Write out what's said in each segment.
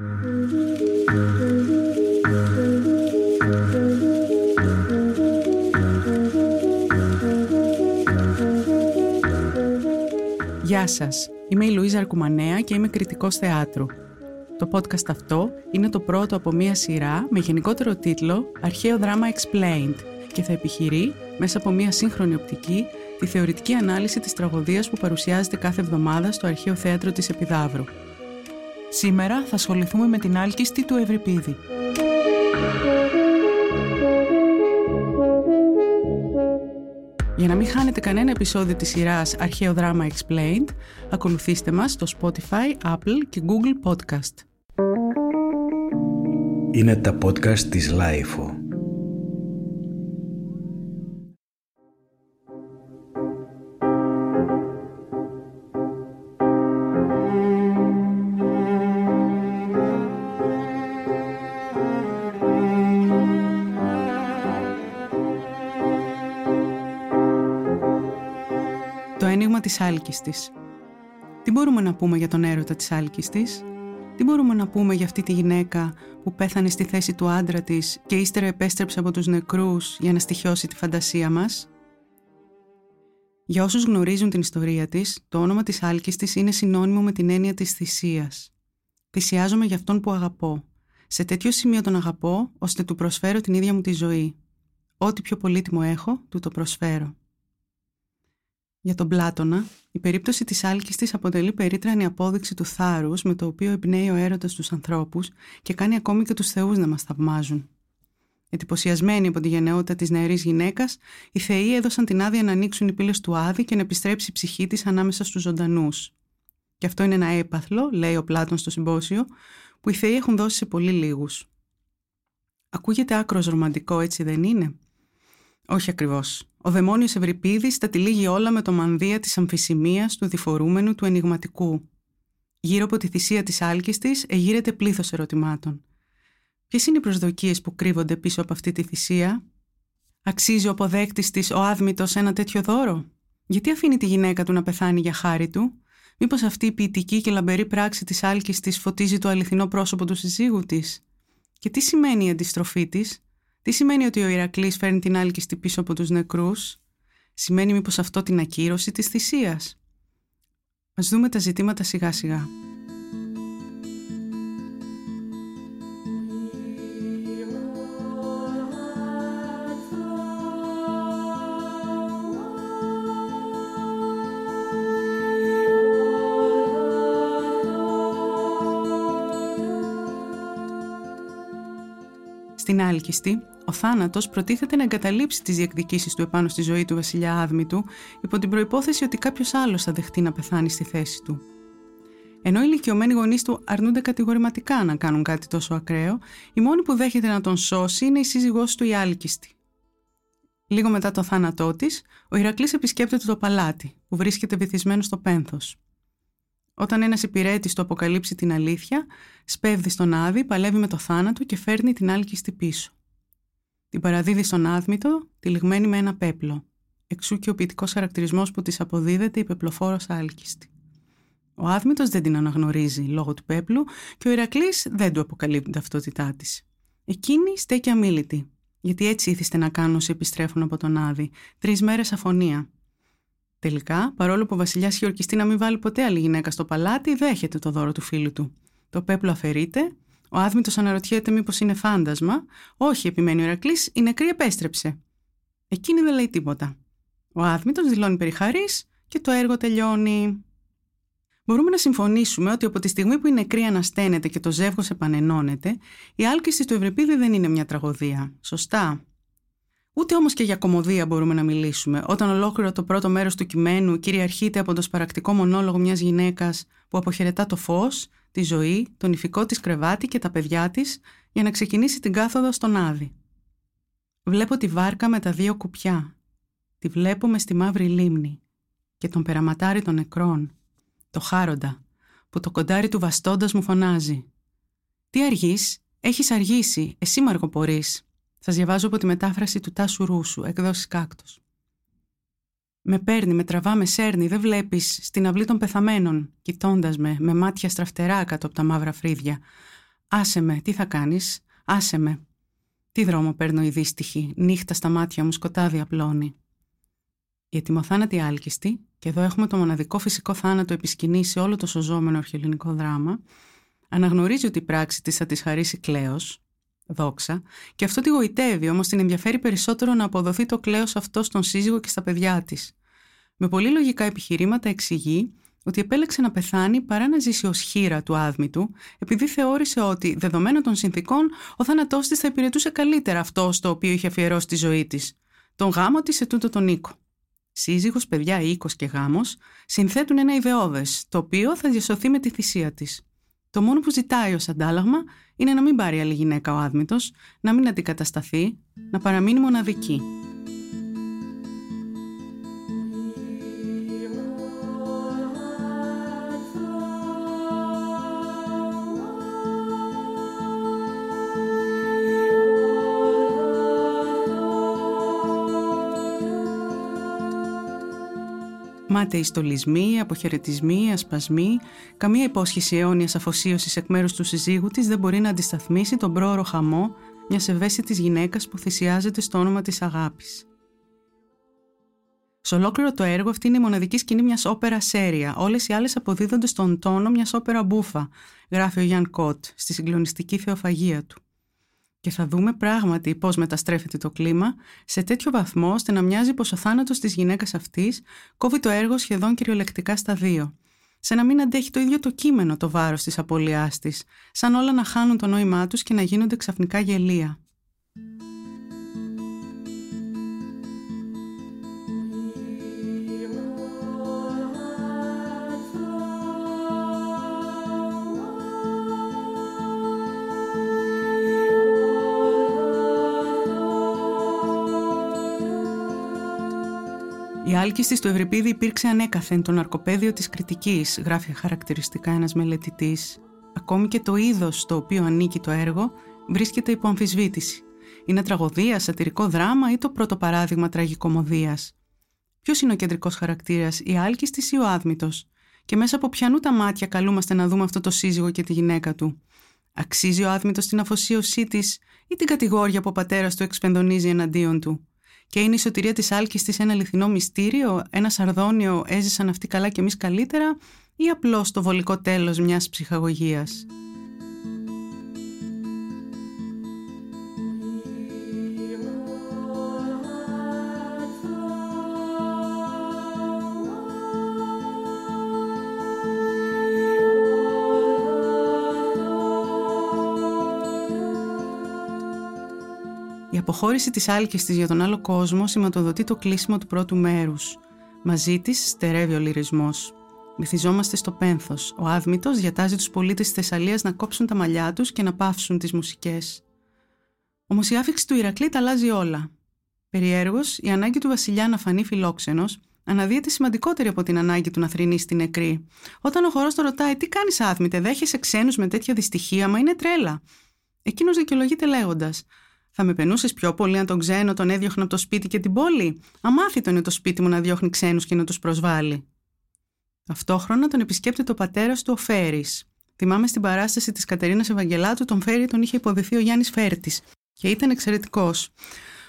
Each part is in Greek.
Γεια σας, είμαι η Λουίζα Αρκουμανέα και είμαι κριτικός θεάτρου. Το podcast αυτό είναι το πρώτο από μία σειρά με γενικότερο τίτλο «Αρχαίο δράμα Explained» και θα επιχειρεί, μέσα από μία σύγχρονη οπτική, τη θεωρητική ανάλυση της τραγωδίας που παρουσιάζεται κάθε εβδομάδα στο Αρχαίο Θέατρο της Επιδαύρου. Σήμερα θα ασχοληθούμε με την άλκιστη του Ευρυπίδη. Για να μην χάνετε κανένα επεισόδιο της σειράς Αρχαίο Δράμα Explained, ακολουθήστε μας στο Spotify, Apple και Google Podcast. Είναι τα podcast της Lifeo. Της άλκης Τι μπορούμε να πούμε για τον έρωτα της άλκης Τι μπορούμε να πούμε για αυτή τη γυναίκα που πέθανε στη θέση του άντρα της και ύστερα επέστρεψε από τους νεκρούς για να στοιχιώσει τη φαντασία μας; Για όσους γνωρίζουν την ιστορία της, το όνομα της άλκης της είναι συνώνυμο με την έννοια της θυσίας. Θυσιάζομαι για αυτόν που αγαπώ. Σε τέτοιο σημείο τον αγαπώ, ώστε του προσφέρω την ίδια μου τη ζωή. Ό,τι πιο πολύτιμο έχω, του το προσφέρω. Για τον Πλάτωνα, η περίπτωση της άλκης της αποτελεί περίτρανη απόδειξη του θάρρους με το οποίο εμπνέει ο έρωτας τους ανθρώπους και κάνει ακόμη και τους θεούς να μας θαυμάζουν. Εντυπωσιασμένοι από τη γενναιότητα της νεαρής γυναίκας, οι θεοί έδωσαν την άδεια να ανοίξουν οι πύλες του Άδη και να επιστρέψει η ψυχή της ανάμεσα στους ζωντανούς. Και αυτό είναι ένα έπαθλο, λέει ο Πλάτων στο συμπόσιο, που οι θεοί έχουν δώσει σε πολύ λίγους. Ακούγεται άκρος ρομαντικό, έτσι δεν είναι; Όχι ακριβώς. Ο δαιμόνιος Ευρυπίδης τα τυλίγει όλα με το μανδύα της αμφισημίας, του διφορούμενου, του ενηγματικού. Γύρω από τη θυσία της άλκης της εγείρεται πλήθος ερωτημάτων. Ποιες είναι οι προσδοκίες που κρύβονται πίσω από αυτή τη θυσία; Αξίζει ο αποδέκτης της ο άδμητος ένα τέτοιο δώρο; Γιατί αφήνει τη γυναίκα του να πεθάνει για χάρη του; Μήπως αυτή η ποιητική και λαμπερή πράξη της άλκης της φωτίζει το αληθινό πρόσωπο του συζύγου της; Και τι σημαίνει η αντιστροφή της; Τι σημαίνει ότι ο Ηρακλής φέρνει την άλκιστη πίσω από τους νεκρούς; Σημαίνει μήπως αυτό την ακύρωση της θυσίας; Ας δούμε τα ζητήματα σιγά σιγά. Στην άλκιστη, ο θάνατος προτίθεται να εγκαταλείψει τις διεκδικήσεις του επάνω στη ζωή του βασιλιά Άδμητου, υπό την προπόθεση ότι κάποιος άλλος θα δεχτεί να πεθάνει στη θέση του. Ενώ οι ηλικιωμένοι γονείς του αρνούνται κατηγορηματικά να κάνουν κάτι τόσο ακραίο, η μόνη που δέχεται να τον σώσει είναι η σύζυγός του η άλκιστη. Λίγο μετά το θάνατό της, ο Ηρακλής επισκέπτεται το παλάτι, που βρίσκεται βυθισμένο στο πένθος. Όταν ένας υπηρέτης του αποκαλύψει την αλήθεια, σπέβδει στον Άδη, παλεύει με το θάνατο και φέρνει την άλκιστη πίσω. Την παραδίδει στον άδμητο, τυλιγμένη με ένα πέπλο. Εξού και ο ποιητικός χαρακτηρισμός που της αποδίδεται η πεπλοφόρος άλκιστη. Ο άδμητο δεν την αναγνωρίζει λόγω του πέπλου και ο Ηρακλής δεν του αποκαλύπτει την ταυτότητά της. Εκείνη στέκει αμήλυτη, γιατί έτσι ήθιστε να κάνουν όσοι επιστρέφουν από τον Άδη, τρεις μέρες αφωνία. Τελικά, παρόλο που ο Βασιλιάς είχε ορκιστεί να μην βάλει ποτέ άλλη γυναίκα στο παλάτι, δέχεται το δώρο του φίλου του. Το πέπλο αφαιρείται, ο Άδμητο αναρωτιέται μήπως είναι φάντασμα. Όχι, επιμένει ο Ηρακλή, η νεκρή επέστρεψε. Εκείνη δεν λέει τίποτα. Ο Άδμητο δηλώνει περιχαρής και το έργο τελειώνει. Μπορούμε να συμφωνήσουμε ότι από τη στιγμή που η νεκρή ανασταίνεται και το ζεύγος επανενώνεται, η άλκηση του Ευρυπίδη δεν είναι μια τραγωδία. Σωστά. Ούτε όμως και για κομμωδία μπορούμε να μιλήσουμε, όταν ολόκληρο το πρώτο μέρος του κειμένου κυριαρχείται από το σπαρακτικό μονόλογο μιας γυναίκας που αποχαιρετά το φως, τη ζωή, τον ηφικό της κρεβάτι και τα παιδιά της για να ξεκινήσει την κάθοδο στον Άδη. Βλέπω τη βάρκα με τα δύο κουπιά. Τη βλέπω μες στη μαύρη λίμνη και τον περαματάρι των νεκρών, το χάροντα, που το κοντάρι του βαστώντας μου φωνάζει. «Τι αργείς, έχεις αργήσει, εσύ μαργοπορείς». Σας διαβάζω από τη μετάφραση του Τάσου Ρούσου, εκδόσεις Κάκτος. Με παίρνει, με τραβά, με σέρνει, δεν βλέπεις, στην αυλή των πεθαμένων, κοιτώντας με, με μάτια στραφτερά κάτω από τα μαύρα φρύδια. Άσε με, τι θα κάνεις, άσε με. Τι δρόμο παίρνω η δύστιχη, νύχτα στα μάτια μου σκοτάδι απλώνει. Η ετοιμοθάνατη άλκιστη, και εδώ έχουμε το μοναδικό φυσικό θάνατο επισκηνή σε όλο το σωζόμενο αρχαιολινικό δράμα, αναγνωρίζει ότι η πράξη της θα της χαρίσει κλέο, δόξα, και αυτό τη γοητεύει, όμως την ενδιαφέρει περισσότερο να αποδοθεί το κλέος αυτό στον σύζυγο και στα παιδιά της. Με πολύ λογικά επιχειρήματα εξηγεί ότι επέλεξε να πεθάνει παρά να ζήσει ως χείρα του άδμητου, επειδή θεώρησε ότι, δεδομένων των συνθήκων, ο θάνατός της θα υπηρετούσε καλύτερα αυτό στο οποίο είχε αφιερώσει τη ζωή της, τον γάμο της σε τούτο τον οίκο. Σύζυγος, παιδιά, οίκος και γάμος συνθέτουν ένα ιδεώδες, το οποίο θα διασωθεί με τη θυσία της. Το μόνο που ζητάει ως αντάλλαγμα είναι να μην πάρει άλλη γυναίκα ο άδμητος, να μην αντικατασταθεί, να παραμείνει μοναδική. Μάταιοι στολισμοί, αποχαιρετισμοί, ασπασμοί, καμία υπόσχεση αιώνιας αφοσίωσης εκ μέρους του συζύγου της δεν μπορεί να αντισταθμίσει τον πρόωρο χαμό μιας ευαίσθητης γυναίκας που θυσιάζεται στο όνομα της αγάπης. Σε ολόκληρο το έργο αυτή είναι η μοναδική σκηνή μιας όπερα σέρια. Όλες οι άλλες αποδίδονται στον τόνο μιας όπερα μπούφα, γράφει ο Γιάν Κότ στη συγκλονιστική θεοφαγία του και θα δούμε πράγματι πώς μεταστρέφεται το κλίμα σε τέτοιο βαθμό ώστε να μοιάζει πως ο θάνατος της γυναίκας αυτής κόβει το έργο σχεδόν κυριολεκτικά στα δύο. Σε να μην αντέχει το ίδιο το κείμενο το βάρος της απολειάς της, σαν όλα να χάνουν το νόημά τους και να γίνονται ξαφνικά γελία. Η άλκηστη του Ευρυπίδη υπήρξε ανέκαθεν το ναρκοπαίδιο της κριτικής, γράφει χαρακτηριστικά ένας μελετητής. Ακόμη και το είδος στο οποίο ανήκει το έργο βρίσκεται υπό αμφισβήτηση. Είναι τραγωδία, σατυρικό δράμα ή το πρώτο παράδειγμα τραγικομωδίας; Ποιος είναι ο κεντρικός χαρακτήρας, η άλκηστη ή ο άδμητος; Και μέσα από ποιανού τα μάτια καλούμαστε να δούμε αυτό το σύζυγο και τη γυναίκα του; Αξίζει ο άδμητος την αφοσίωσή της ή την κατηγόρια που ο πατέρας του εξπενδονίζει εναντίον του; Και είναι η σωτηρία της άλκης ένα αληθινό μυστήριο, ένα σαρδόνιο έζησαν αυτοί καλά και εμείς καλύτερα ή απλώς το βολικό τέλος μιας ψυχαγωγίας; Αποχώρηση της άλκης της για τον άλλο κόσμο σηματοδοτεί το κλείσιμο του πρώτου μέρους. Μαζί της στερεύει ο λυρισμός. Βυθιζόμαστε στο πένθος. Ο άδμητος διατάζει τους πολίτες της Θεσσαλίας να κόψουν τα μαλλιά τους και να πάυσουν τις μουσικές. Όμως η άφηξη του Ηρακλή τα αλλάζει όλα. Περιέργως, η ανάγκη του βασιλιά να φανεί φιλόξενος αναδύεται σημαντικότερη από την ανάγκη του να θρυνήσει την νεκρή. Όταν ο χορός το ρωτάει, Τι κάνεις, Άθμητε, δέχεσαι ξένους με τέτοια δυστυχία, μα είναι τρέλα. Εκείνος δικαιολογείται λέγοντας: θα με πενούσες πιο πολύ αν τον ξένο τον έδιωχνα από το σπίτι και την πόλη; Αμάθητο είναι το σπίτι μου να διώχνει ξένους και να τους προσβάλλει. Ταυτόχρονα τον επισκέπτεται ο πατέρας του ο Φέρης. Θυμάμαι στην παράσταση της Κατερίνας Ευαγγελάτου, τον Φέρη τον είχε υποδηθεί ο Γιάννης Φέρτης και ήταν εξαιρετικός.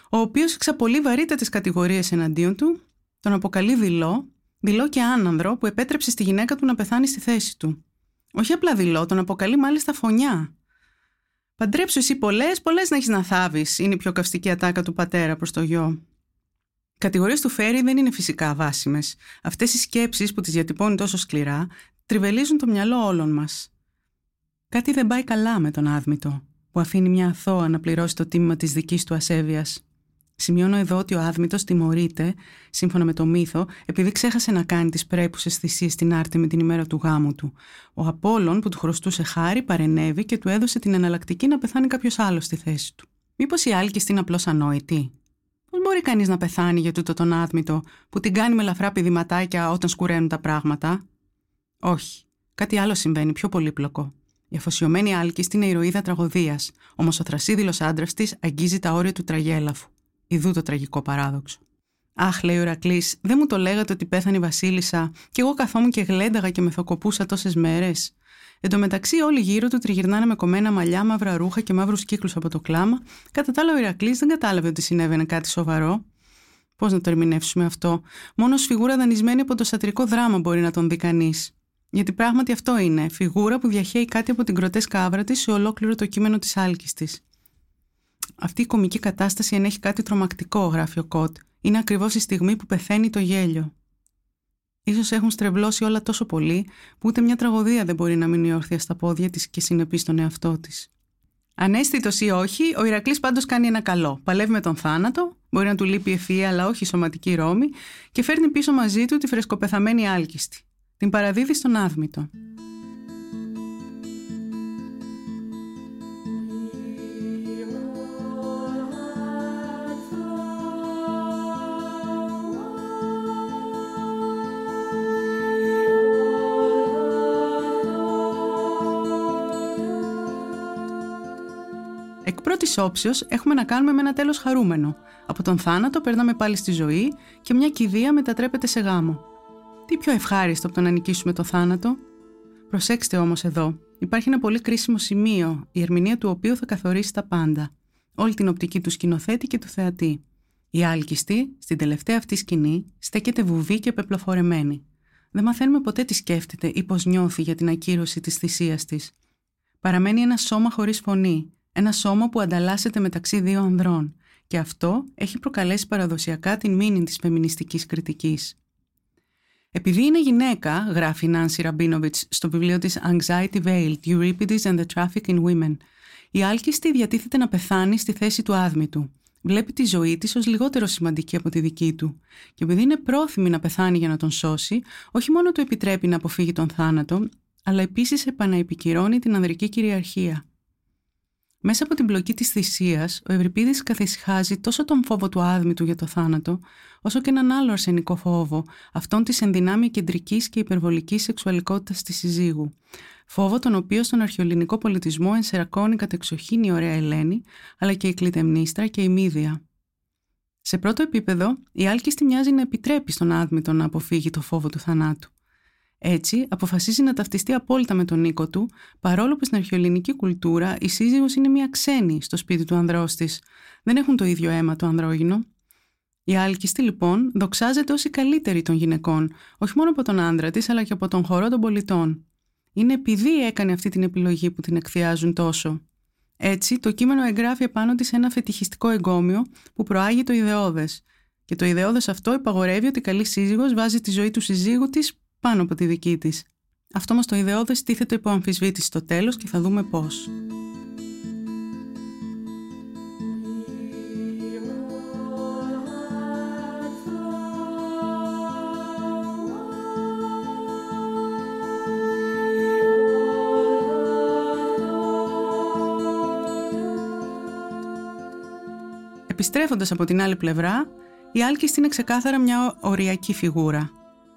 Ο οποίος εξαπολύει βαρύτατε κατηγορίες εναντίον του, τον αποκαλεί δειλό, δειλό και άνανδρο που επέτρεψε στη γυναίκα του να πεθάνει στη θέση του. Όχι απλά δειλό, τον αποκαλεί μάλιστα φωνιά. Παντρέψου εσύ πολλές, πολλές να έχεις να θάβεις, είναι η πιο καυστική ατάκα του πατέρα προς το γιο. Οι κατηγορίες του Φέρι δεν είναι φυσικά βάσιμε. Αυτές οι σκέψεις που τις διατυπώνει τόσο σκληρά τριβελίζουν το μυαλό όλων μας. Κάτι δεν πάει καλά με τον άδμητο, που αφήνει μια αθώα να πληρώσει το τίμημα της δικής του ασέβειας Σημειώνω εδώ ότι ο Άδμητος τιμωρείται, σύμφωνα με το μύθο, επειδή ξέχασε να κάνει τις πρέπουσες θυσίες στην άρτη με την ημέρα του γάμου του. Ο Απόλλων, που του χρωστούσε χάρη, παρενέβη και του έδωσε την εναλλακτική να πεθάνει κάποιος άλλος στη θέση του. Μήπως η άλκη είναι απλώς ανόητη; Πώς μπορεί κανείς να πεθάνει για τούτο τον Άδμητο, που την κάνει με ελαφρά πηδηματάκια όταν σκουραίνουν τα πράγματα; Όχι. Κάτι άλλο συμβαίνει, πιο πολύπλοκο. Η αφοσιωμένη άλκη είναι ηρωίδα τραγωδίας, όμω ο θρασίδηλο άντρας της αγγίζει τα όρια του τραγέλαφου. Ιδού το τραγικό παράδοξο. Αχ, λέει ο Ηρακλή, δεν μου το λέγατε ότι πέθανε η Βασίλισσα, και εγώ καθόμουν και γλένταγα και μεθοκοπούσα τόσες μέρες. Εν τω μεταξύ, όλοι γύρω του τριγυρνάνε με κομμένα μαλλιά, μαύρα ρούχα και μαύρους κύκλους από το κλάμα. Κατά τα άλλα, ο Ηρακλή δεν κατάλαβε ότι συνέβαινε κάτι σοβαρό. Πώς να το ερμηνεύσουμε αυτό; Μόνος φιγούρα δανεισμένη από το σατρικό δράμα μπορεί να τον δει κανείς. Γιατί πράγματι αυτό είναι. Φιγούρα που διαχέει κάτι από την κροτέσκα άβρα της σε ολόκληρο το κείμενο της άλκης της. Αυτή η κομική κατάσταση ενέχει κάτι τρομακτικό, γράφει ο Κότ. Είναι ακριβώς η στιγμή που πεθαίνει το γέλιο. Ίσως έχουν στρεβλώσει όλα τόσο πολύ που ούτε μια τραγωδία δεν μπορεί να μείνει όρθια στα πόδια της και συνεπεί στον εαυτό της. Ανέστητος ή όχι, ο Ηρακλής πάντως κάνει ένα καλό. Παλεύει με τον θάνατο, μπορεί να του λείπει ευφυΐα αλλά όχι σωματική ρόμη και φέρνει πίσω μαζί του τη φρεσκοπεθαμένη άλκιστη. Την παραδίδει στον άδμητο. Πρώτης όψεως έχουμε να κάνουμε με ένα τέλος χαρούμενο. Από τον θάνατο περνάμε πάλι στη ζωή και μια κηδεία μετατρέπεται σε γάμο. Τι πιο ευχάριστο από το να νικήσουμε το θάνατο; Προσέξτε όμως εδώ, υπάρχει ένα πολύ κρίσιμο σημείο, η ερμηνεία του οποίου θα καθορίσει τα πάντα. Όλη την οπτική του σκηνοθέτη και του θεατή. Η άλκιστη, στην τελευταία αυτή σκηνή, στέκεται βουβή και πεπλοφορεμένη. Δεν μαθαίνουμε ποτέ τι σκέφτεται ή πώς νιώθει για την ακύρωση της θυσίας της. Παραμένει ένα σώμα χωρίς φωνή, ένα σώμα που ανταλλάσσεται μεταξύ δύο ανδρών και αυτό έχει προκαλέσει παραδοσιακά την μήνυ της φεμινιστικής κριτικής. Επειδή είναι γυναίκα, γράφει η Νάνση Ραμπίνοβιτς στο βιβλίο της Anxiety Veiled, Euripides and the Traffic in Women, η άλκιστη διατίθεται να πεθάνει στη θέση του άδμητου. Βλέπει τη ζωή της ως λιγότερο σημαντική από τη δική του. Και επειδή είναι πρόθυμη να πεθάνει για να τον σώσει, όχι μόνο του επιτρέπει να αποφύγει τον θάνατο, αλλά επίσης επαναεπικυρώνει την ανδρική κυριαρχία. Μέσα από την πλοκή της θυσίας, ο Ευρυπίδης καθησυχάζει τόσο τον φόβο του άδμητου για το θάνατο, όσο και έναν άλλο αρσενικό φόβο, αυτόν της ενδυνάμει κεντρικής και υπερβολικής σεξουαλικότητας της συζύγου. Φόβο τον οποίο στον αρχαιολινικό πολιτισμό ενσερακώνει κατεξοχήν η ωραία Ελένη, αλλά και η Κλητεμνίστρα και η Μύδια. Σε πρώτο επίπεδο, η άλκιστη μοιάζει να επιτρέπει στον άδμητο να αποφύγει το φόβο του θανάτου. Έτσι, αποφασίζει να ταυτιστεί απόλυτα με τον Νίκο του, παρόλο που στην αρχαιολινική κουλτούρα η σύζυγος είναι μια ξένη στο σπίτι του ανδρός της. Δεν έχουν το ίδιο αίμα το ανδρόγυνο. Η Άλκιστη, λοιπόν, δοξάζεται ως η καλύτερη των γυναικών, όχι μόνο από τον άντρα της, αλλά και από τον χορό των πολιτών. Είναι επειδή έκανε αυτή την επιλογή που την εκθιάζουν τόσο. Έτσι, το κείμενο εγγράφει επάνω της ένα φετιχιστικό εγκόμιο που προάγει το ιδεώδες. Και το ιδεώδες αυτό υπαγορεύει ότι η καλή σύζυγος βάζει τη ζωή του συζύγου της πάνω από τη δική της. Αυτό μας το ιδεώδες τίθεται υπό αμφισβήτηση στο τέλος και θα δούμε πώς. Επιστρέφοντας από την άλλη πλευρά, η Άλκιστη είναι ξεκάθαρα μια οριακή φιγούρα,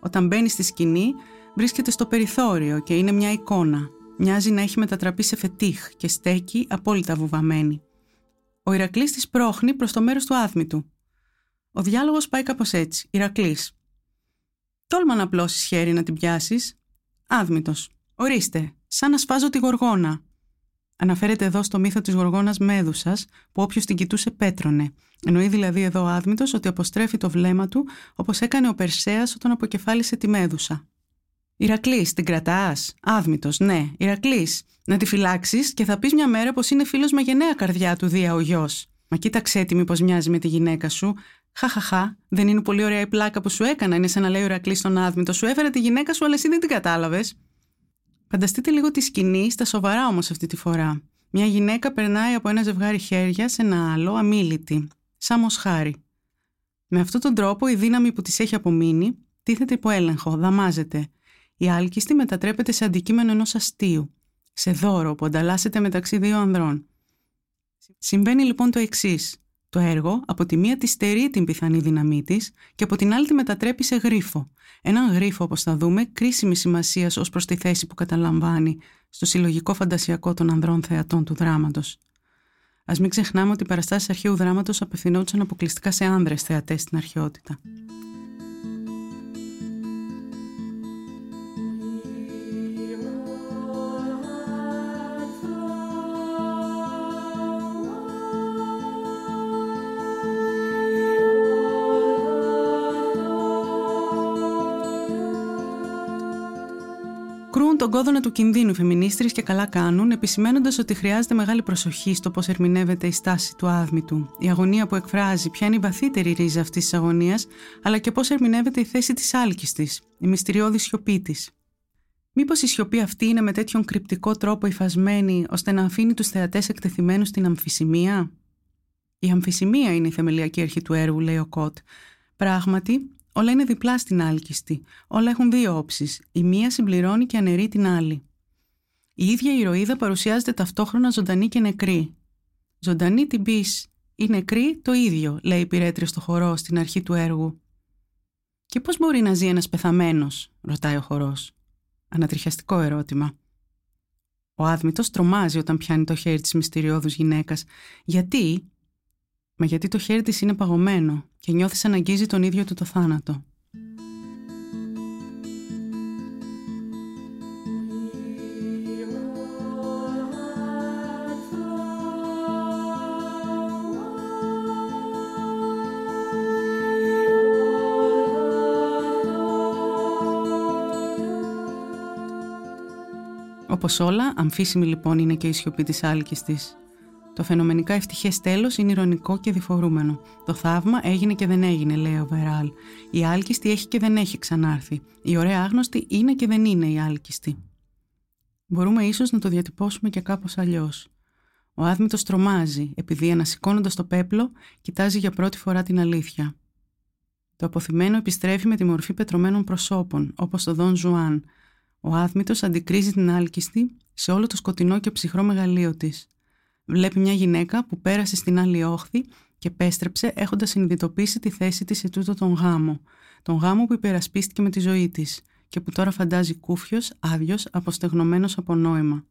όταν μπαίνει στη σκηνή, βρίσκεται στο περιθώριο και είναι μια εικόνα. Μοιάζει να έχει μετατραπεί σε φετίχ και στέκει απόλυτα βουβαμένη. Ο Ηρακλής της πρόχνει προς το μέρος του άθμητου. Ο διάλογος πάει κάπως έτσι. Ηρακλής. Τόλμα να απλώσεις χέρι να την πιάσεις. Άδμητος. Ορίστε, σαν να σφάζω τη γοργόνα. Αναφέρεται εδώ στο μύθο της Γοργόνας Μέδουσας, που όποιος την κοιτούσε πέτρωνε. Εννοεί δηλαδή εδώ ο Άδμητος ότι αποστρέφει το βλέμμα του όπως έκανε ο Περσέας όταν αποκεφάλισε τη Μέδουσα. Ηρακλής, την κρατάς; Άδμητος, ναι. Ηρακλής, να τη φυλάξεις και θα πεις μια μέρα πως είναι φίλος με γενναία καρδιά του Δία ο γιος. Μα κοίταξε τι μήπως μοιάζει με τη γυναίκα σου. Χαχαχά, δεν είναι πολύ ωραία η πλάκα που σου έκανα. Είναι σαν να λέει ο Ηρακλής στον Άδμητο. Σου έφερε τη γυναίκα σου, αλλά εσύ δεν την κατάλαβες. Φανταστείτε λίγο τη σκηνή, στα σοβαρά όμως αυτή τη φορά. Μια γυναίκα περνάει από ένα ζευγάρι χέρια σε ένα άλλο, αμήλυτη, σαν μοσχάρι. Με αυτόν τον τρόπο η δύναμη που της έχει απομείνει τίθεται υπό έλεγχο, δαμάζεται. Η άλκιστη μετατρέπεται σε αντικείμενο ενός αστείου, σε δώρο που ανταλλάσσεται μεταξύ δύο ανδρών. Συμβαίνει λοιπόν το εξής. Το έργο από τη μία τη στερεί την πιθανή δύναμή της και από την άλλη τη μετατρέπει σε γρίφο. Έναν γρίφο, όπως θα δούμε, κρίσιμης σημασίας ως προς τη θέση που καταλαμβάνει στο συλλογικό φαντασιακό των ανδρών θεατών του δράματος. Α μην ξεχνάμε ότι οι παραστάσεις αρχαίου δράματος απευθυνόντουσαν αποκλειστικά σε άνδρες θεατές στην αρχαιότητα. Τον κόδωνα του κινδύνου οι φεμινίστρες και καλά κάνουν, επισημένοντας ότι χρειάζεται μεγάλη προσοχή στο πώς ερμηνεύεται η στάση του άδμητου, η αγωνία που εκφράζει, ποια είναι η βαθύτερη ρίζα αυτής της αγωνίας, αλλά και πώς ερμηνεύεται η θέση της άλκης η μυστηριώδη σιωπή της. Μήπως η σιωπή αυτή είναι με τέτοιον κρυπτικό τρόπο υφασμένη ώστε να αφήνει τους θεατές εκτεθειμένους στην αμφισημία; Η αμφισημία είναι η θεμελιακή αρχή του έργου, λέει ο Κότ. Πράγματι, όλα είναι διπλά στην άλκιστη. Όλα έχουν δύο όψεις. Η μία συμπληρώνει και αναιρεί την άλλη. Η ίδια η ηρωίδα παρουσιάζεται ταυτόχρονα ζωντανή και νεκρή. Ζωντανή την πεις ή νεκρή το ίδιο, λέει η πυρέτρια στο χορό στην αρχή του έργου. Και πώς μπορεί να ζει ένας πεθαμένος, ρωτάει ο χορός. Ανατριχιαστικό ερώτημα. Ο άδμητος τρομάζει όταν πιάνει το χέρι της μυστηριώδους γυναίκας. Γιατί, Μα γιατί το χέρι της είναι παγωμένο και νιώθεις σαν αγγίζει τον ίδιο του το θάνατο. Όπως όλα, αμφίσιμη λοιπόν είναι και η σιωπή της άλκης της. Το φαινομενικά ευτυχές τέλος είναι ειρωνικό και διφορούμενο. Το θαύμα έγινε και δεν έγινε, λέει ο Βεράλ. Η Άλκηστη έχει και δεν έχει ξανάρθει. Η ωραία άγνωστη είναι και δεν είναι η Άλκηστη. Μπορούμε ίσως να το διατυπώσουμε και κάπως αλλιώς. Ο Άδμητος τρομάζει, επειδή ανασηκώνοντας το πέπλο, κοιτάζει για πρώτη φορά την αλήθεια. Το απωθημένο επιστρέφει με τη μορφή πετρωμένων προσώπων, όπως το Δον Ζουάν. Ο Άδμητος αντικρίζει την Άλκηστη σε όλο το σκοτεινό και ψυχρό μεγαλείο της. Βλέπει μια γυναίκα που πέρασε στην άλλη όχθη και πέστρεψε έχοντας συνειδητοποιήσει τη θέση της σε τούτο τον γάμο. Τον γάμο που υπερασπίστηκε με τη ζωή της και που τώρα φαντάζει κούφιος, άδειος, αποστεγνωμένος από νόημα.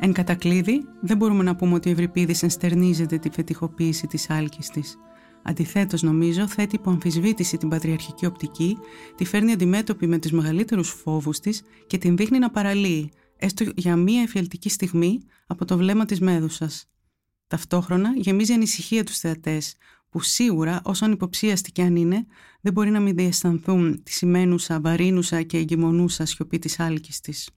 Εν κατακλείδη, δεν μπορούμε να πούμε ότι η Ευρυπίδης ενστερνίζεται τη φετιχοποίηση της άλκης της. Αντιθέτως, νομίζω, θέτει υπό αμφισβήτηση την πατριαρχική οπτική, τη φέρνει αντιμέτωπη με τους μεγαλύτερους φόβους της και την δείχνει να παραλύει, έστω για μία εφιαλτική στιγμή, από το βλέμμα της μέδουσας. Ταυτόχρονα γεμίζει ανησυχία τους θεατές, που σίγουρα, όσο ανυποψίαστοι και αν είναι, δεν μπορεί να μην διαισθανθούν τη σημαίνουσα, βαρύνουσα και εγκυμονούσα σιωπή της άλκης της.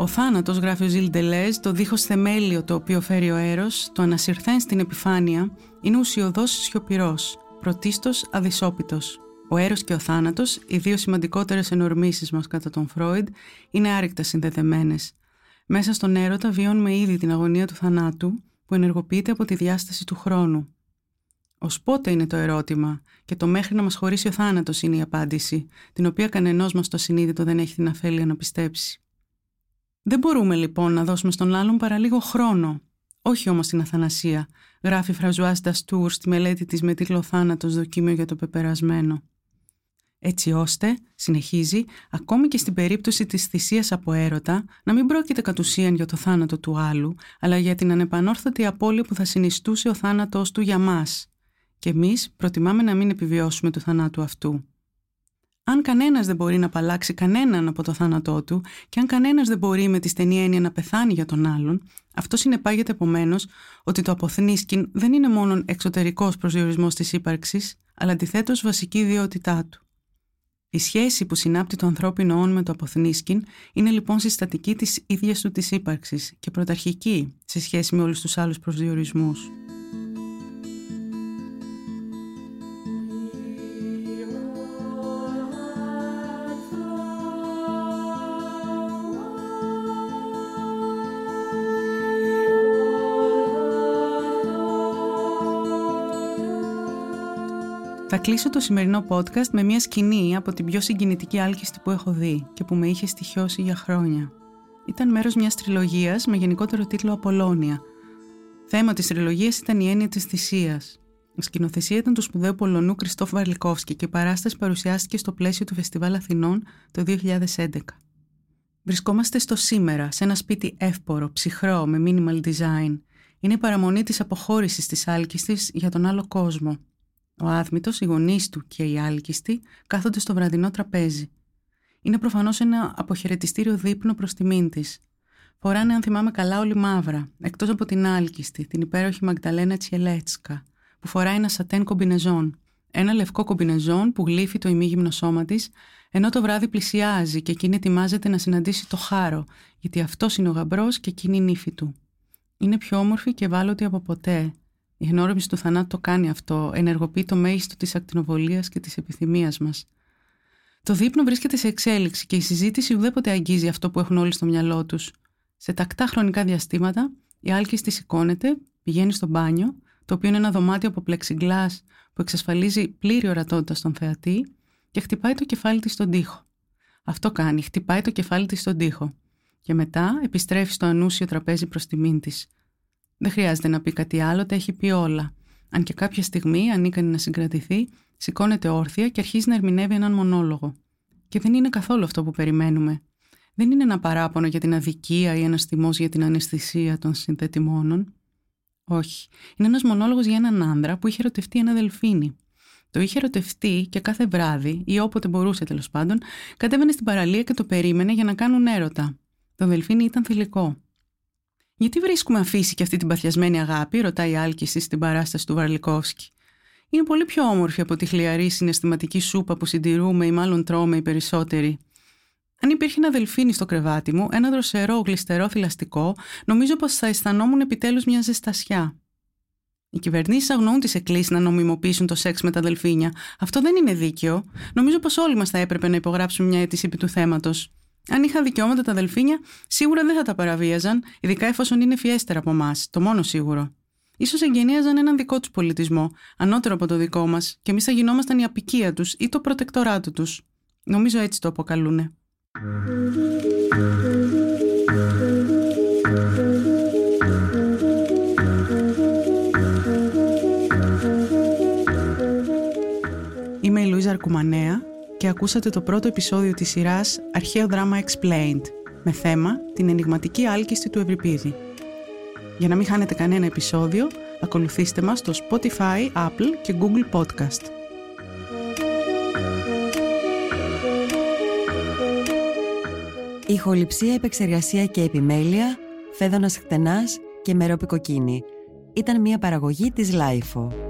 Ο θάνατος, γράφει ο Ζιλ Ντελέζ, το δίχως θεμέλιο το οποίο φέρει ο αέρος, το ανασυρθέν στην επιφάνεια, είναι ουσιοδός σιωπηρός, πρωτίστως αδυσόπιτος. Ο αέρος και ο θάνατος, οι δύο σημαντικότερες ενορμήσεις μας κατά τον Φρόιντ, είναι άρρηκτα συνδεδεμένες. Μέσα στον έρωτα βιώνουμε ήδη την αγωνία του θανάτου, που ενεργοποιείται από τη διάσταση του χρόνου. Ω πότε είναι το ερώτημα, και το μέχρι να μας χωρίσει ο θάνατος είναι η απάντηση, την οποία κανενός μας το συνείδητο δεν έχει την αφέλεια να πιστέψει. Δεν μπορούμε λοιπόν να δώσουμε στον άλλον παρά λίγο χρόνο, όχι όμως την αθανασία, γράφει Φραζουάς Νταστούρ στη μελέτη της με τίτλο «Θάνατος δοκίμιο για το πεπερασμένο». Έτσι ώστε, συνεχίζει, ακόμη και στην περίπτωση της θυσίας από έρωτα, να μην πρόκειται κατ' ουσίαν για το θάνατο του άλλου, αλλά για την ανεπανόρθωτη απώλεια που θα συνιστούσε ο θάνατός του για μας. Και εμείς προτιμάμε να μην επιβιώσουμε του θανάτου αυτού. Αν κανένας δεν μπορεί να απαλλάξει κανέναν από το θάνατό του και αν κανένας δεν μπορεί με τη στενή έννοια να πεθάνει για τον άλλον, αυτό συνεπάγεται επομένως ότι το αποθνίσκιν δεν είναι μόνο εξωτερικός προσδιορισμός της ύπαρξης, αλλά αντιθέτως βασική ιδιότητά του. Η σχέση που συνάπτει το ανθρώπινο όν με το αποθνίσκιν είναι λοιπόν συστατική της ίδιας του της ύπαρξης και πρωταρχική σε σχέση με όλους τους άλλους προσδιορισμούς. Θα κλείσω το σημερινό podcast με μια σκηνή από την πιο συγκινητική άλκηστη που έχω δει και που με είχε στοιχειώσει για χρόνια. Ήταν μέρος μιας τριλογίας με γενικότερο τίτλο «Απολώνια». Θέμα της τριλογίας ήταν η έννοια της θυσίας. Η σκηνοθεσία ήταν του σπουδαίου Πολωνού Κριστόφ Βαρλικόφσκι και η παράσταση παρουσιάστηκε στο πλαίσιο του Φεστιβάλ Αθηνών το 2011. Βρισκόμαστε στο σήμερα, σε ένα σπίτι εύπορο, ψυχρό, με minimal design. Είναι η παραμονή της αποχώρησης της άλκιστης για τον άλλο κόσμο. Ο άθμητος, οι γονείς του και οι άλκιστοι κάθονται στο βραδινό τραπέζι. Είναι προφανώς ένα αποχαιρετιστήριο δείπνο προς τιμήν της. Φοράνε, αν θυμάμαι καλά, όλοι μαύρα, εκτός από την άλκιστη, την υπέροχη Μαγδαλένα Τσιελέτσκα, που φοράει ένα σατέν κομπινεζόν. Ένα λευκό κομπινεζόν που γλύφει το ημίγυμνο σώμα της, ενώ το βράδυ πλησιάζει και εκείνη ετοιμάζεται να συναντήσει το χάρο, γιατί αυτός είναι ο γαμπρός και εκείνη η νύφη του. Είναι πιο όμορφη και ευάλωτη από ποτέ. Η γνώριμη του θανάτου το κάνει αυτό, ενεργοποιεί το μέγιστο της ακτινοβολίας και της επιθυμίας μας. Το δείπνο βρίσκεται σε εξέλιξη και η συζήτηση ουδέποτε αγγίζει αυτό που έχουν όλοι στο μυαλό τους. Σε τακτά χρονικά διαστήματα, η άλκης σηκώνεται, πηγαίνει στο μπάνιο, το οποίο είναι ένα δωμάτιο από πλεξιγκλάς που εξασφαλίζει πλήρη ορατότητα στον θεατή και χτυπάει το κεφάλι της στον τοίχο. Αυτό κάνει, χτυπάει το κεφάλι της στον τοίχο και μετά επιστρέφει στο ανούσιο τραπέζι προς τιμήν της. Δεν χρειάζεται να πει κάτι άλλο, τα έχει πει όλα. Αν και κάποια στιγμή, ανίκανη να συγκρατηθεί, σηκώνεται όρθια και αρχίζει να ερμηνεύει έναν μονόλογο. Και δεν είναι καθόλου αυτό που περιμένουμε. Δεν είναι ένα παράπονο για την αδικία ή ένας θυμός για την αναισθησία των συνθετημόνων. Όχι. Είναι ένας μονόλογος για έναν άνδρα που είχε ερωτευτεί ένα δελφίνι. Το είχε ερωτευτεί και κάθε βράδυ, ή όποτε μπορούσε τέλος πάντων, κατέβαινε στην παραλία και το περίμενε για να κάνουν έρωτα. Το δελφίνι ήταν θηλυκό. Γιατί βρίσκουμε αφήσει και αυτή την παθιασμένη αγάπη, ρωτάει η Άλκηση στην παράσταση του Βαρλικόφσκι. Είναι πολύ πιο όμορφη από τη χλιαρή συναισθηματική σούπα που συντηρούμε ή μάλλον τρώμε οι περισσότεροι. Αν υπήρχε ένα δελφίνι στο κρεβάτι μου, ένα δροσερό, γλιστερό θηλαστικό, νομίζω πως θα αισθανόμουν επιτέλους μια ζεστασιά. Οι κυβερνήσεις αγνοούν τις εκκλήσεις να νομιμοποιήσουν το σεξ με τα δελφίνια. Αυτό δεν είναι δίκαιο. Νομίζω πως όλοι μας θα έπρεπε να υπογράψουμε μια αίτηση επί του θέματος. Αν είχαν δικαιώματα τα δελφίνια, σίγουρα δεν θα τα παραβίαζαν, ειδικά εφόσον είναι φιέστερα από εμάς, το μόνο σίγουρο. σω εγγενίαζαν έναν δικό τους πολιτισμό, ανώτερο από το δικό μας, και εμείς θα γινόμασταν η απικία τους ή το προτεκτοράτο τους. Νομίζω έτσι το αποκαλούνε. Είμαι η Λουίζα Αρκουμανέα και ακούσατε το πρώτο επεισόδιο της σειράς Αρχαίο Δράμα Explained με θέμα την ενηγματική άλκιστη του Ευρυπίδη. Για να μην χάνετε κανένα επεισόδιο, ακολουθήστε μας στο Spotify, Apple και Google Podcast. Ηχοληψία, επεξεργασία και επιμέλεια, φέδωνας χτενάς και μερόπικοκίνη. Ήταν μια παραγωγή της Λάιφο.